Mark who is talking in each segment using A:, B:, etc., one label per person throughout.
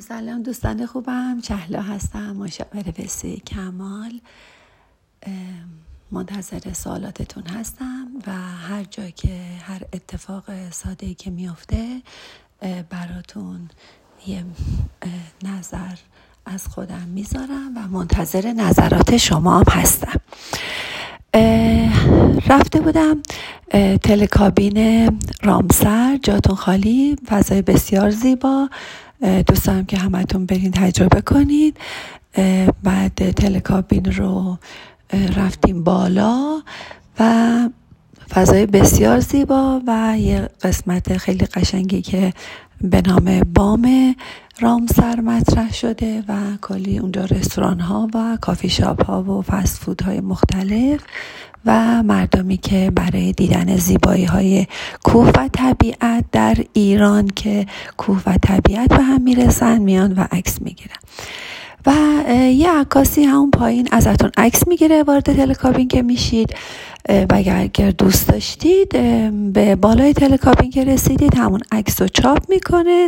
A: سلام دوستان خوبم. چهلا هستم. مشاور بسی کمال. منتظر سوالاتتون هستم و هر جا که هر اتفاق ساده که میافته براتون یه نظر از خودم می‌ذارم و منتظر نظرات شما هم هستم رفته بودم تلکابین رامسر جاتون خالی فضای بسیار زیبا. دوست دارم که همتون برین تجربه کنید بعد تلکابین رو رفتیم بالا و فضای بسیار زیبا و یه قسمت خیلی قشنگی که به نام بام رامسر مطرح شده و کلی اونجا رستوران ها و کافی شاپ ها و فست فود های مختلف. و مردمی که برای دیدن زیبایی های کوه و طبیعت در ایران که کوه و طبیعت به هم می‌رسن میان و عکس می‌گیرن. و یه عکاسی همون پایین ازتون عکس می‌گیره وارد تلکابین که میشید. و اگر دوست داشتید به بالای تلکابین که رسیدید همون عکس رو چاپ می‌کنه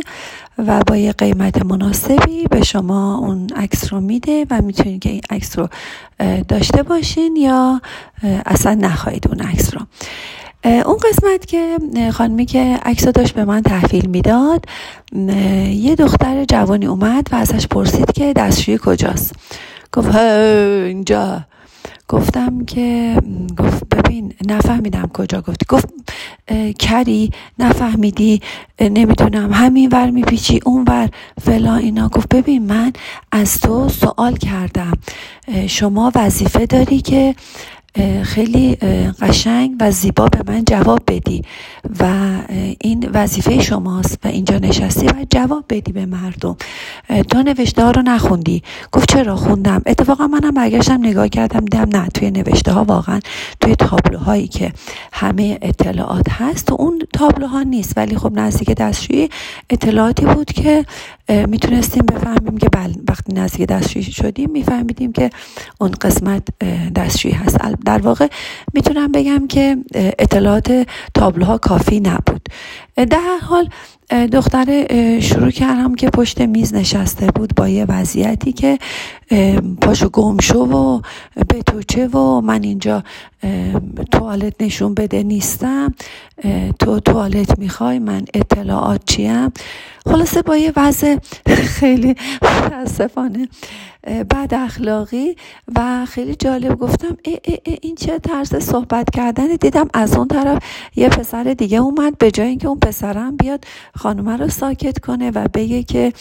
A: و با یه قیمت مناسبی به شما اون عکس رو میده و می‌تونید که این عکس رو داشته باشین یا اصلا نخواهید اون عکس رو. اون قسمت که خانمی که عکس داشت به من تحویل می‌داد یه دختر جوانی اومد و ازش پرسید که دستشوی کجاست. گفت اینجا. گفتم که گفت ببین نفهمیدم کجا. گفتی گفت کری نفهمیدی نمی‌دونم. همین ور میپیچی اون ور فلا اینا. گفت ببین من از تو سوال کردم. شما وظیفه داری که خیلی قشنگ و زیبا به من جواب بدی و این وظیفه شماست و اینجا نشستی و جواب بدی به مردم. تو نوشته ها رو نخوندی. گفت چرا خوندم؟ اتفاقا منم برگشتم نگاه کردم دیدم نه توی نوشته ها واقعا توی تابلوهایی که همه اطلاعات هست تو اون تابلوها نیست. ولی خب نزدیک دستشویی اطلاعاتی بود که می‌تونستیم بفهمیم که بله وقتی نزدیک دستشویی شدیم میفهمیدیم که اون قسمت دستشویی هست. در واقع می‌تونم بگم که اطلاعات تابلوها کافی نبود. در هر حال دختر شروع کردم که پشت میز نشسته بود با یه وضعیتی که پاشو گم شو و به تو چه و من اینجا توالت نشون بده نیستم. تو توالت می‌خوای من اطلاعات چیم؟ خلاصه با یه وضع خیلی متاسفانه بد اخلاقی و خیلی جالب گفتم ای ای ای این چه طرز صحبت کردن دیدم از اون طرف یه پسر دیگه اومد به جای اینکه اون پسرم بیاد خانومه رو ساکت کنه و بگه که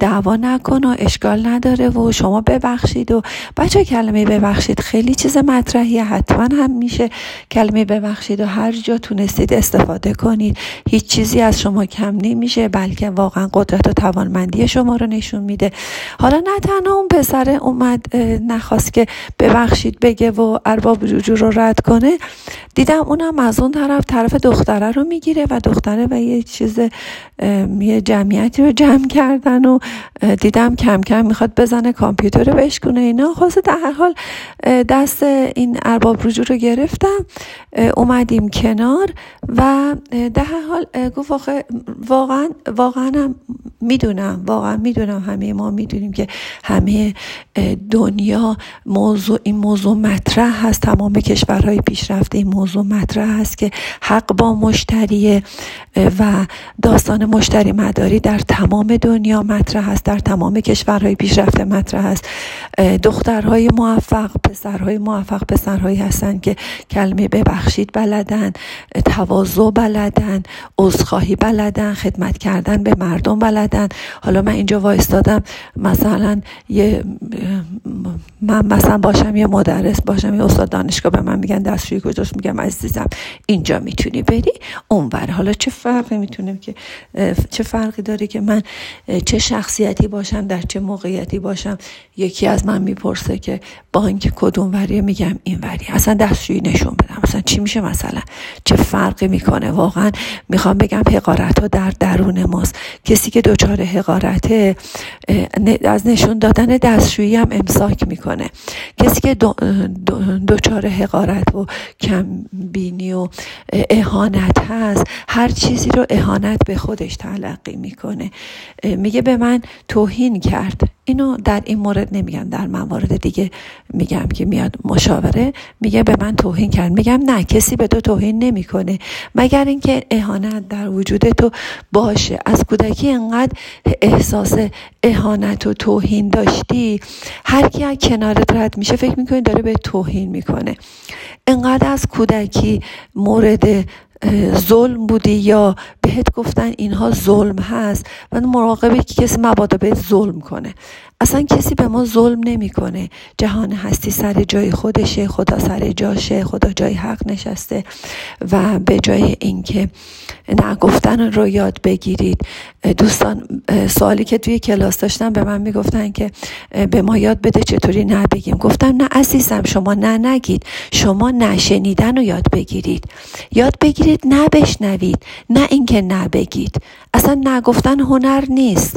A: دعوا نکن و اشکال نداره و شما ببخشید و بچه کلمه ببخشید خیلی چیز مطرحیه حتما هم میشه کلمه ببخشید و هر جا تونستید استفاده کنید. هیچ چیزی از شما کم نمیشه بلکه واقعا قدرت و توانمندی شما رو نشون میده. حالا نه تنها اون پسر اومد نخواست که ببخشید بگه و ارباب رجوع رو رد کنه. دیدم اونم از اون طرف طرف دختره رو می‌گیره و دختره و یه چیز یه جمعیتی رو جمع کردن و دیدم کم کم می‌خواد بزنه کامپیوتر رو بشکنه اینا. خواست در هر حال دست این ارباب رجوع رو گرفتم اومدیم کنار و در هر حال گفت واقعا واقعا هم می‌دونم واقعا می‌دونم همه ما می‌دونیم که همه دنیا موضوع این موضوع مطرح هست. تمام کشورهای پیشرفته این موضوع مطرح هست که حق با مشتریه و داستان مشتری مداری در تمام دنیا مطرح هست در تمام کشورهای پیشرفته مطرح هست دخترهای موفق پسرهای موفق پسرهایی هستن که کلمه ببخشید بلدن تواضع بلدن عذرخواهی بلدن خدمت کردن به مردم بلدن. حالا من اینجا وایستادم مثلا یه من مثلا باشم یه مدرس باشم یه استاد دانشگاه به من میگن دستشویی کجاست؟ میگم عزیزم اینجا می‌تونی بری؟ اونور. حالا چه فرقی می‌تونه که چه فرقی داره که من چه شخصیتی باشم در چه موقعیتی باشم. یکی از من می‌پرسه که بانک کدوم وریه؟ میگم این وری اصلا دستشویی نشون بدم. اصلا چی میشه مثلا؟ چه فرقی می‌کنه؟ واقعا می‌خوام بگم حقارت ها در درون ماست. کسی که دچار حقارته از نشون دادن دستشویی هم امساک می‌کنه. کسی که دچار حقارت و کم بینی و اهانت هست هر چیزی رو اهانت به خودش تلقی می‌کنه. میگه به من توهین کرد. اینو در این مورد نمیگم در موارد دیگه میگم که میاد مشاوره میگه به من توهین کرد. میگم نه کسی به تو توهین نمی‌کنه. مگر اینکه اهانت در وجود تو باشه. از کودکی انقدر احساس اهانت و توهین داشتی هر کی از کنارت رد میشه فکر می‌کنی داره به توهین می‌کنه. انقدر از کودکی مورد ظلم بودی یا بهت گفتن اینها ظلم هست و مراقبه که کسی مبادا بهت ظلم کنه. اصلا کسی به ما ظلم نمی‌کنه. جهان هستی سر جای خودشه خدا سر جاشه خدا جای حق نشسته. و به جای اینکه نگفتن رو یاد بگیرید. دوستان سوالی که توی کلاس داشتن به من می‌گفتن که به ما یاد بده چطوری نبگیم گفتم نه عزیزم شما نه نگید. شما نشنیدن رو یاد بگیرید. یاد بگیرید نبشنوید نه اینکه نبگید اصلا نگفتن هنر نیست.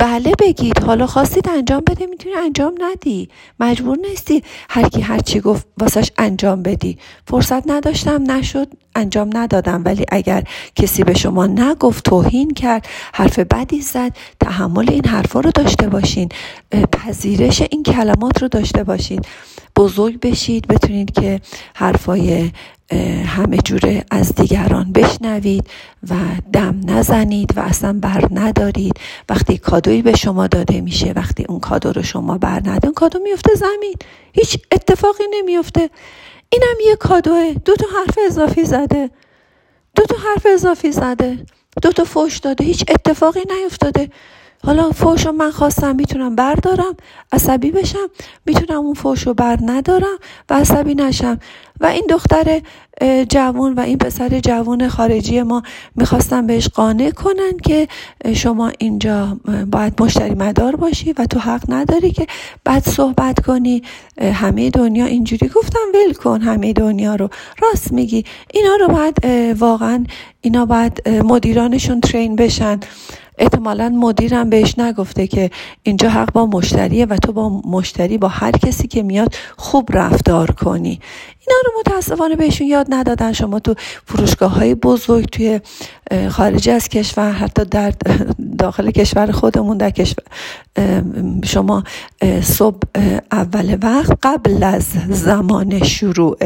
A: بله بگید حالا خواستید انجام بده می‌تونی انجام ندی. مجبور نیستی هر کی هر چی گفت واسش انجام بدی. فرصت نداشتم نشد انجام ندادم. ولی اگر کسی به شما نگفت توهین کرد حرف بدی زد تحمل این حرفا رو داشته باشین پذیرش این کلمات رو داشته باشین. بزرگ بشید. بتونید که حرفای همه جوره از دیگران بشنوید و دم نزنید و اصلا بر ندارید. وقتی کادویی به شما داده میشه وقتی اون کادو رو شما بر ندارید اون کادو میفته زمین. هیچ اتفاقی نمیفته. اینم یه کادوه. دو تا حرف اضافی زده. دو تا حرف اضافی زده. دو تا فوش داده. هیچ اتفاقی نیفتاده. حالا فوش رو من خواستم می‌تونم بردارم عصبی بشم می‌تونم اون فوش رو بر ندارم و عصبی نشم. و این دختر جوون و این پسر جوون خارجی ما می‌خواستم بهش قانع کنن که شما اینجا باید مشتری مدار باشی و تو حق نداری که بعد صحبت کنی. همه دنیا اینجوری گفتم ول کن همه دنیا رو راست میگی. اینا رو باید واقعا اینا باید مدیرانشون ترین بشن. احتمالا مدیرم بهش نگفته که اینجا حق با مشتریه و تو با مشتری با هر کسی که میاد خوب رفتار کنی. اینا رو متاسفانه بهشون یاد ندادن. شما تو فروشگاه های بزرگ توی خارج از کشور حتی در داخل کشور خودمون در کشور شما صبح اول وقت قبل از زمان شروع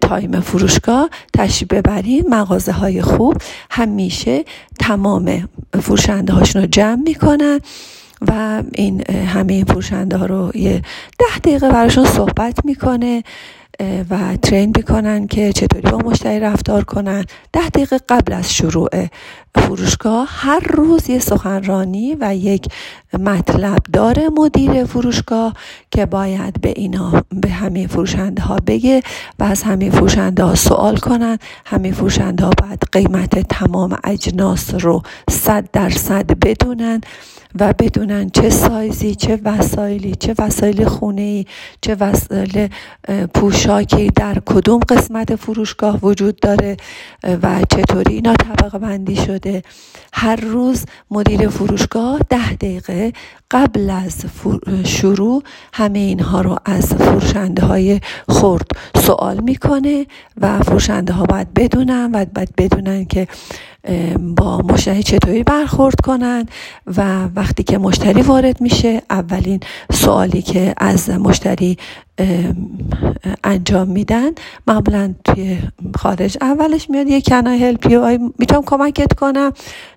A: تایم فروشگاه تشریف ببرید مغازه های خوب. همیشه تمام فروشنده هاشون رو جمع می‌کنن و این همه این فروشنده ها رو یه ده دقیقه براشون صحبت می‌کنه. و ترین می‌کنن که چطوری با مشتری رفتار کنن. ده دقیقه قبل از شروع فروشگاه هر روز یه سخنرانی و یک مطلب داره مدیر فروشگاه که باید به اینا به همه فروشنده ها بگه و از همه فروشنده ها سوال کنن. همه فروشنده ها باید قیمت تمام اجناس رو صد درصد بدونن و بدونن چه سایزی چه وسایلی چه وسایل خونه ای چه وسایل پوشاکی در کدوم قسمت فروشگاه وجود داره و چطوری اینا طبقه بندی شده. هر روز مدیر فروشگاه ده دقیقه قبل از شروع همه اینها رو از فروشنده های خرد سوال می‌کنه و فروشنده ها باید بدونن و باید بدونن که با مشتری چطوری برخورد کنن و وقتی که مشتری وارد میشه اولین سوالی که از مشتری انجام میدن معمولا توی خارج اولش میاد یه کنای هلپی می‌تونم کمکت کنم؟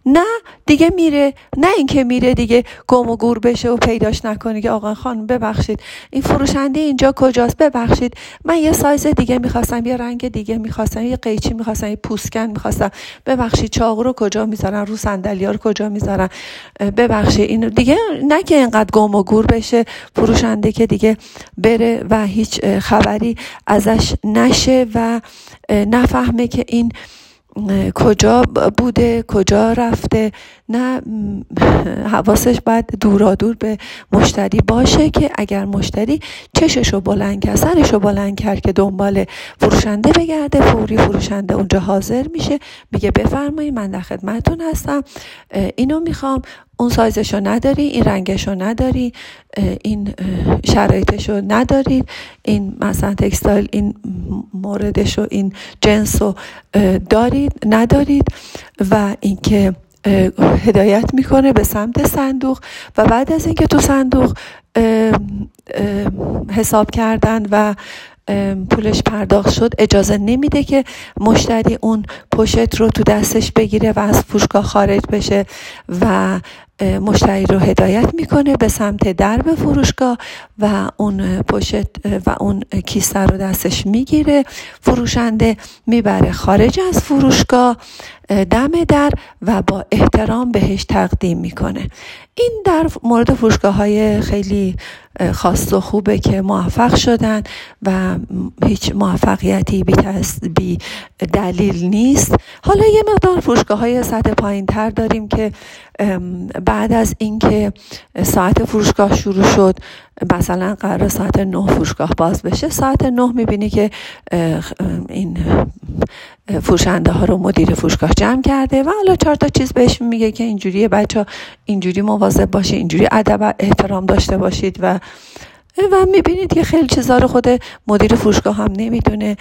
A: نه دیگه میره. نه اینکه میره دیگه گم و گور بشه و پیداش نکنه که آقا خانم ببخشید. این فروشنده اینجا کجاست؟ ببخشید. من یه سایز دیگه می‌خواستم یه رنگ دیگه می‌خواستم یه قیچی می‌خواستم یه پوسکن می‌خواستم. ببخشید چاقو رو کجا می‌ذارن؟ رو صندلی رو کجا می‌ذارن؟ ببخشید این دیگه نه که اینقدر گم و گور بشه فروشنده که دیگه بره و هیچ خبری ازش نشه و نفهمه که این کجا بوده کجا رفته. نه حواسش باید دورا دور به مشتری باشه که اگر مشتری چششو بلند کرد سرشو بلند کرد که دنبال فروشنده بگرده فوری فروشنده اونجا حاضر میشه میگه بفرمایید من در خدمتتون هستم اینو می‌خوام. اون سایزشو نداری این رنگشو نداری این شرایطشو ندارید این مثلا تکستایل این موردشو این جنسو دارید ندارید؟ و اینکه هدایت می‌کنه به سمت صندوق و بعد از اینکه تو صندوق حساب کردن و پولش پرداخت شد اجازه نمیده که مشتری اون پشت رو تو دستش بگیره و از فروشگاه خارج بشه و مشتری رو هدایت می‌کنه به سمت درب فروشگاه و اون پشت و اون کیسه رو دستش می‌گیره. فروشنده می‌بره خارج از فروشگاه دم در و با احترام بهش تقدیم می‌کنه. این در مورد فروشگاه های خیلی خاص و خوبه که موفق شدن و هیچ موفقیتی بی, بی دلیل نیست. حالا یه مقدار فروشگاه های سطح پایین تر داریم که بعد از اینکه ساعت فروشگاه شروع شد مثلا قرار ساعت نه فروشگاه باز بشه ساعت نه می‌بینی که این فروشنده ها رو مدیر فروشگاه جمع کرده و حالا چهار تا چیز بهش میگه که اینجوری بچه اینجوری مواظب باشه اینجوری ادب احترام داشته باشید و و می‌بینید که خیلی چیزا رو خود مدیر فروشگاه هم نمی‌دونه.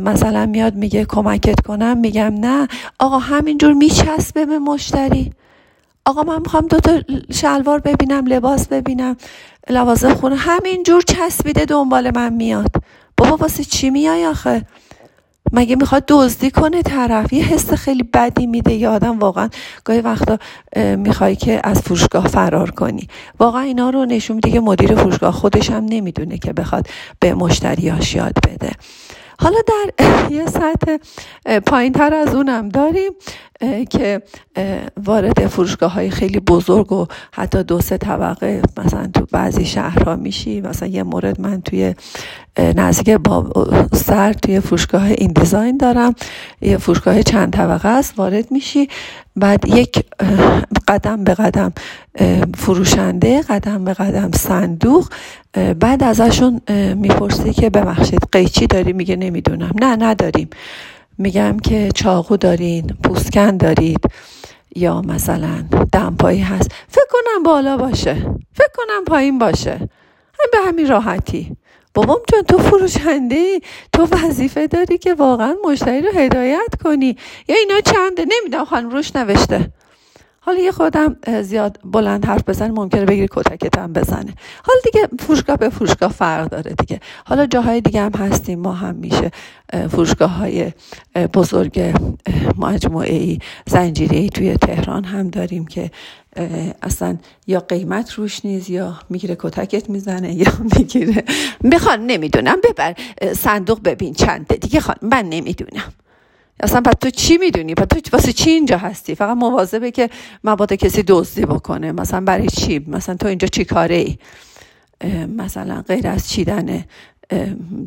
A: مثلا میاد میگه کمکت کنم میگم نه آقا همینجور میچسبه به مشتری. آقا من می‌خوام دوتا شلوار ببینم لباس ببینم لوازم خونه. همینجور چسبیده دنبال من میاد. بابا واسه چی میای آخه؟ مگه می‌خواد دزدی کنه طرف؟ یه حس خیلی بدی میده یه آدم واقعا. گاهی وقتا می‌خوای که از فروشگاه فرار کنی. واقعا اینا رو نشون میده که مدیر فروشگاه خودش هم نمی‌دونه که بخواد به مشتریاش یاد بده. حالا در یه سطح پایین تر از اونم داریم که وارد فروشگاه های خیلی بزرگ و حتی دو سه طبقه مثلا تو بعضی شهرها میشی. مثلا یه مورد من توی نزدیک با سر توی فروشگاه این دیزاین دارم. یه فروشگاه چند طبقه است وارد میشی. بعد یک قدم به قدم فروشنده قدم به قدم صندوق. بعد ازشون می‌پرسی که ببخشید قیچی داری؟ میگه نمی‌دونم. نه نداریم. میگم که چاقو دارین پوسکن دارید. یا مثلا دمپایی هست. فکر کنم بالا باشه. فکر کنم پایین باشه. به همین راحتی. بابام چون تو فروشنده تو وظیفه داری که واقعا مشتری رو هدایت کنی. یا اینا چنده نمی‌دونم خانم روش نوشته. حالا یه خودم زیاد بلند حرف بزنه ممکنه بگیری کتکت هم بزنه. حالا دیگه فروشگاه به فروشگاه فرق داره دیگه. حالا جاهای دیگه هم هستیم ما هم میشه فروشگاه های بزرگ مجموعه ای زنجیره ای توی تهران هم داریم که اصلا یا قیمت روش نیست یا می‌گیره کتکت می‌زنه یا می‌گیره. بخوان نمی‌دونم ببر صندوق ببین چنده. دیگه خان من نمی‌دونم. اصلا پس تو چی می‌دونی؟ پس تو واسه چی اینجا هستی؟ فقط مواظبه که مبادا کسی دزدی بکنه. مثلا برای چی؟ مثلا تو اینجا چی کاره ای؟ مثلا غیر از چیدن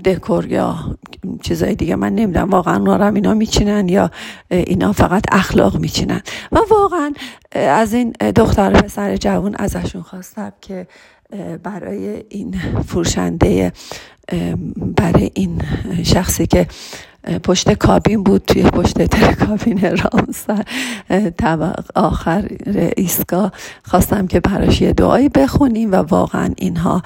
A: دکور یا چیزای دیگه. من نمی‌دونم واقعا نارم اینا میچینن یا اینا فقط اخلاق میچینن؟ و واقعا از این دختر پسر جوان ازشون خواستم که برای این فروشنده برای این شخصی که پشت کابین بود توی پشت تر کابین رامسر. طبق آخر ایستگاه خواستم که براش یه دعایی بخونیم و واقعا اینها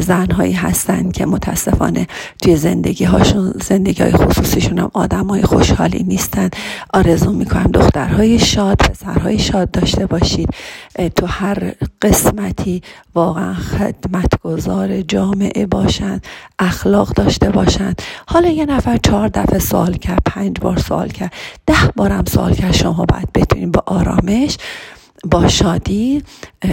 A: زنهایی هستن که متاسفانه توی زندگی هاشون زندگی های خصوصیشون هم آدم های خوشحالی نیستن. آرزو می‌کنم دخترهای شاد پسرهای شاد داشته باشید. تو هر قسمتی واقعا خدمتگزار جامعه باشن اخلاق داشته باشن. حالا یه نفر چهار دفعه سوال کرد پنج بار سوال کرد. ده بارم سوال کرد شما باید بتونین با آرامش با شادی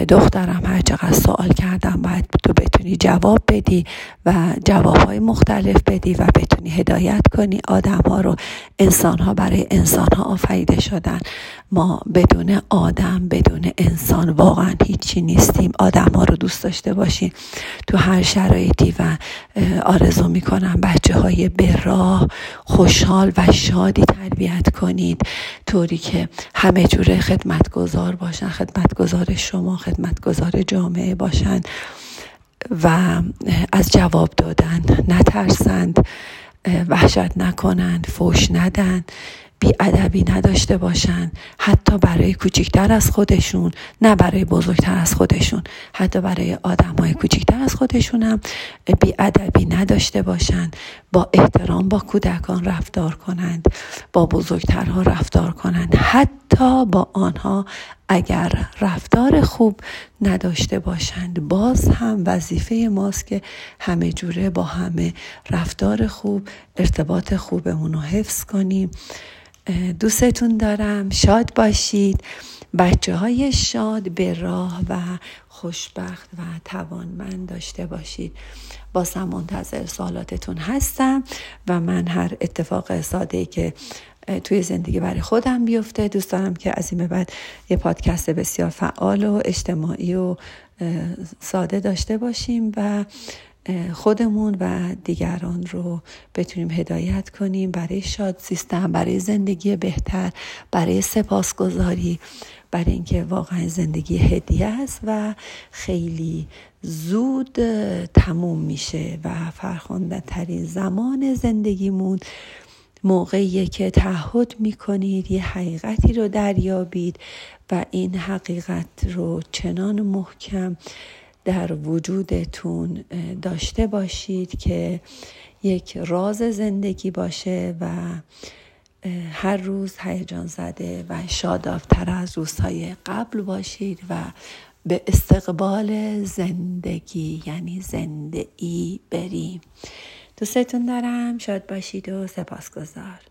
A: دخترم هر چقدر سوال کردم باید تو بتونی جواب بدی و جواب های مختلف بدی و بتونی هدایت کنی. آدم ها رو انسان ها برای انسان ها آفریده شدن. ما بدون آدم بدون انسان واقعا هیچی نیستیم. آدم ها رو دوست داشته باشیم تو هر شرایطی و آرزو می‌کنم بچه های براه خوشحال و شادی تربیت کنید. طوری که همه جوره خدمتگذار باشن خدمتگذار شما خدمتگذار جامعه باشن و از جواب دادن نترسند وحشت نکنند فوش ندن. ادبی نداشته باشن حتی برای کوچکتر از خودشون نه برای بزرگتر از خودشون. حتی برای آدم های کوچکتر از خودشون هم ادبی نداشته باشن با احترام با کودکان رفتار کنند با بزرگترها رفتار کنند. حتی با آنها اگر رفتار خوب نداشته باشند. باز هم وظیفه ماست که همه جوره با همه رفتار خوب ارتباط خوبمون رو حفظ کنیم. دوستتون دارم. شاد باشید. بچه های شاد به راه و خوشبخت و توانمند داشته باشید. بازم منتظر سوالاتتون هستم و من هر اتفاق ساده که توی زندگی برای خودم بیفته دوست دارم که از این بعد یه پادکست بسیار فعال و اجتماعی و ساده داشته باشیم و خودمون و دیگران رو بتونیم هدایت کنیم برای شاد سیستم برای زندگی بهتر برای سپاسگزاری برای اینکه واقعا زندگی هدیه است و خیلی زود تموم میشه و فرخنده ترین زمان زندگیمون موقعیه که تعهد می‌کنید یه حقیقتی رو دریابید و این حقیقت رو چنان محکم در وجودتون داشته باشید که یک راز زندگی باشه و هر روز هیجان زده و شادابتر از روزهای قبل باشید و به استقبال زندگی یعنی زنده ای بریم. دوستتون دارم. شاد باشید و سپاسگزار.